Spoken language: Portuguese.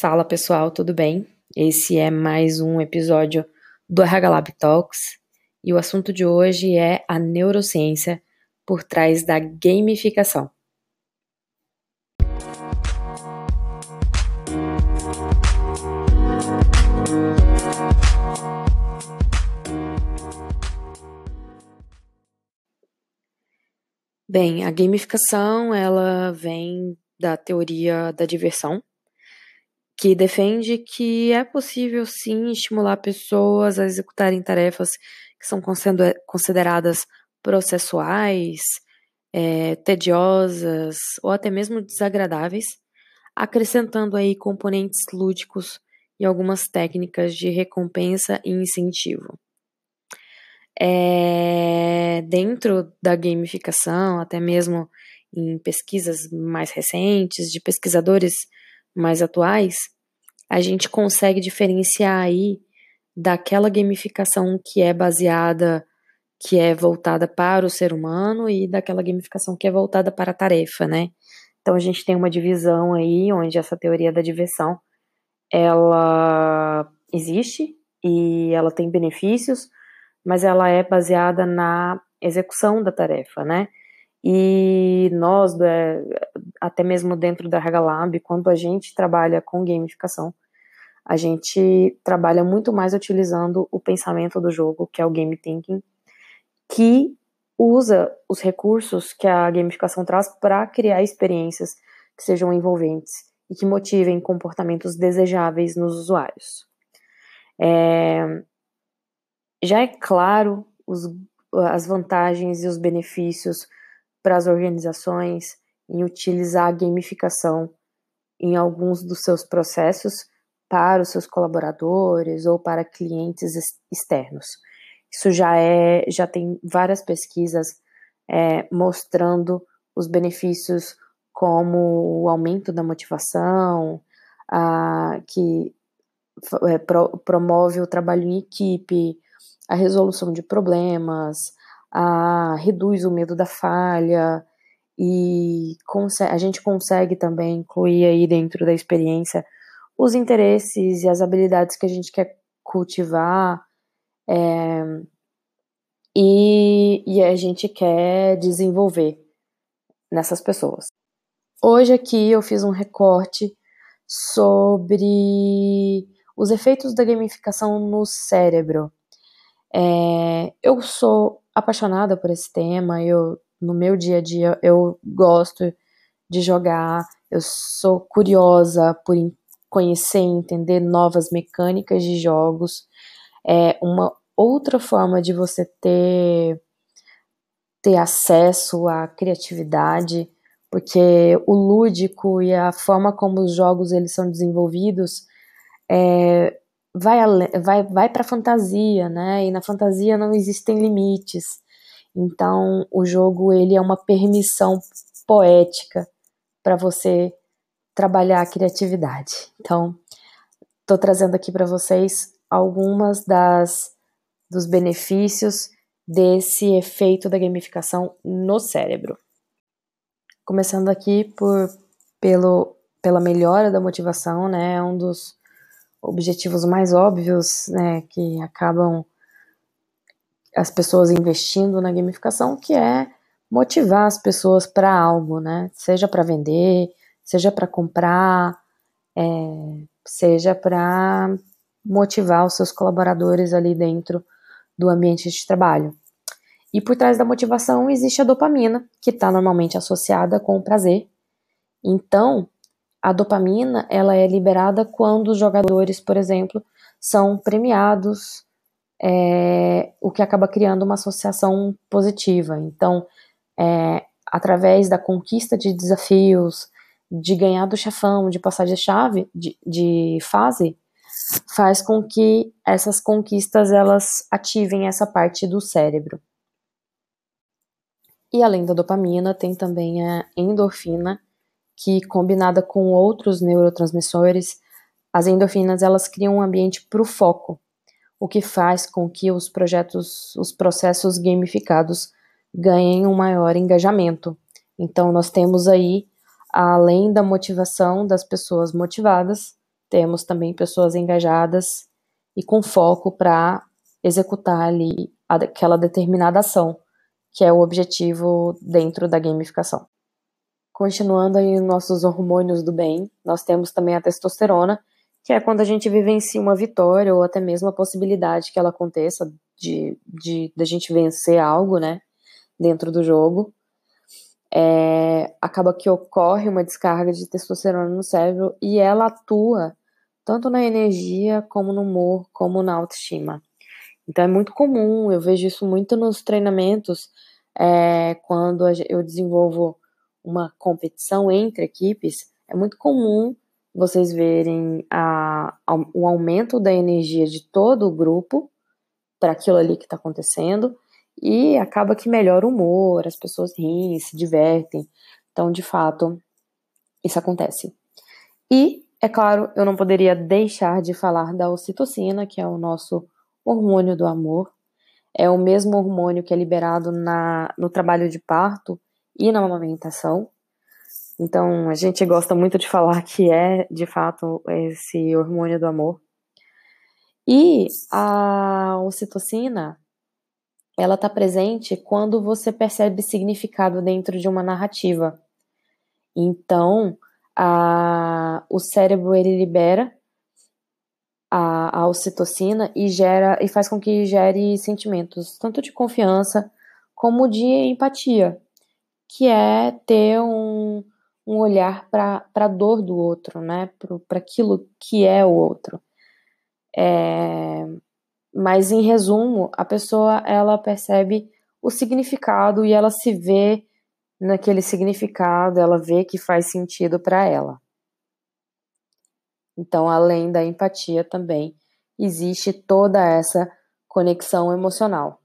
Fala pessoal, tudo bem? Esse é mais um episódio do RH Lab Talks e o assunto de hoje é a neurociência por trás da gamificação. Bem, a gamificação ela vem da teoria da diversão, que defende que é possível sim estimular pessoas a executarem tarefas que são consideradas processuais, é, tediosas ou até mesmo desagradáveis, acrescentando aí componentes lúdicos e algumas técnicas de recompensa e incentivo. É, dentro da gamificação, até mesmo em pesquisas mais recentes, de pesquisadores mais atuais, a gente consegue diferenciar aí daquela gamificação que é baseada, que é voltada para o ser humano e daquela gamificação que é voltada para a tarefa, né? Então a gente tem uma divisão aí onde essa teoria da diversão ela existe e ela tem benefícios, mas ela é baseada na execução da tarefa, né? E nós, até mesmo dentro da Regalab, quando a gente trabalha com gamificação, a gente trabalha muito mais utilizando o pensamento do jogo, que é o game thinking, que usa os recursos que a gamificação traz para criar experiências que sejam envolventes e que motivem comportamentos desejáveis nos usuários. É, já é claro os, as vantagens e os benefícios para as organizações em utilizar a gamificação em alguns dos seus processos para os seus colaboradores ou para clientes externos. Isso já é, já tem várias pesquisas é, mostrando os benefícios como o aumento da motivação, a, que é, pro, promove o trabalho em equipe, a resolução de problemas, a, reduz o medo da falha e a gente consegue também incluir aí dentro da experiência os interesses e as habilidades que a gente quer cultivar é, e, e a gente quer desenvolver nessas pessoas. Hoje aqui eu fiz um recorte sobre os efeitos da gamificação no cérebro. É, eu sou apaixonada por esse tema, eu no meu dia a dia eu gosto de jogar, eu sou curiosa por conhecer e entender novas mecânicas de jogos. É uma outra forma de você ter ter acesso à criatividade, porque o lúdico e a forma como os jogos eles são desenvolvidos é, vai, vai, vai para a fantasia, né? E na fantasia não existem limites. Então, o jogo ele é uma permissão poética para você trabalhar a criatividade. Então, estou trazendo aqui para vocês algumas das dos benefícios desse efeito da gamificação no cérebro. Começando aqui por pelo pela melhora da motivação, né? É um dos objetivos mais óbvios, né, que acabam as pessoas investindo na gamificação, que é motivar as pessoas para algo, né? Seja para vender, seja para comprar, é, seja para motivar os seus colaboradores ali dentro do ambiente de trabalho. E por trás da motivação existe a dopamina, que está normalmente associada com o prazer. Então, a dopamina ela é liberada quando os jogadores, por exemplo, são premiados é, o que acaba criando uma associação positiva. Então, é, através da conquista de desafios, de ganhar do chefão, de passar de chave, de, de fase, faz com que essas conquistas elas ativem essa parte do cérebro. E além da dopamina, tem também a endorfina, que combinada com outros neurotransmissores, as endorfinas elas criam um ambiente para o foco, o que faz com que os projetos, os processos gamificados ganhem um maior engajamento. Então, nós temos aí, além da motivação das pessoas motivadas, temos também pessoas engajadas e com foco para executar ali aquela determinada ação, que é o objetivo dentro da gamificação. Continuando aí nossos hormônios do bem, nós temos também a testosterona, que é quando a gente vivencia uma vitória ou até mesmo a possibilidade que ela aconteça de, de, de a gente vencer algo, né, dentro do jogo. É, acaba que ocorre uma descarga de testosterona no cérebro e ela atua tanto na energia, como no humor, como na autoestima. Então é muito comum, eu vejo isso muito nos treinamentos, é, quando eu desenvolvo uma competição entre equipes, é muito comum vocês verem a, a, o aumento da energia de todo o grupo para aquilo ali que está acontecendo e acaba que melhora o humor, as pessoas riem, se divertem. Então, de fato, isso acontece. E, é claro, eu não poderia deixar de falar da ocitocina, que é o nosso hormônio do amor. É o mesmo hormônio que é liberado na, no trabalho de parto e na amamentação. Então, a gente gosta muito de falar que é, de fato, esse hormônio do amor. E a ocitocina, ela está presente quando você percebe significado dentro de uma narrativa. Então, a, o cérebro ele libera a, a ocitocina e gera e faz com que gere sentimentos tanto de confiança como de empatia, que é ter um, um olhar para a dor do outro, né? Para aquilo que é o outro. É, mas em resumo, a pessoa ela percebe o significado e ela se vê naquele significado, ela vê que faz sentido para ela. Então, além da empatia também existe toda essa conexão emocional.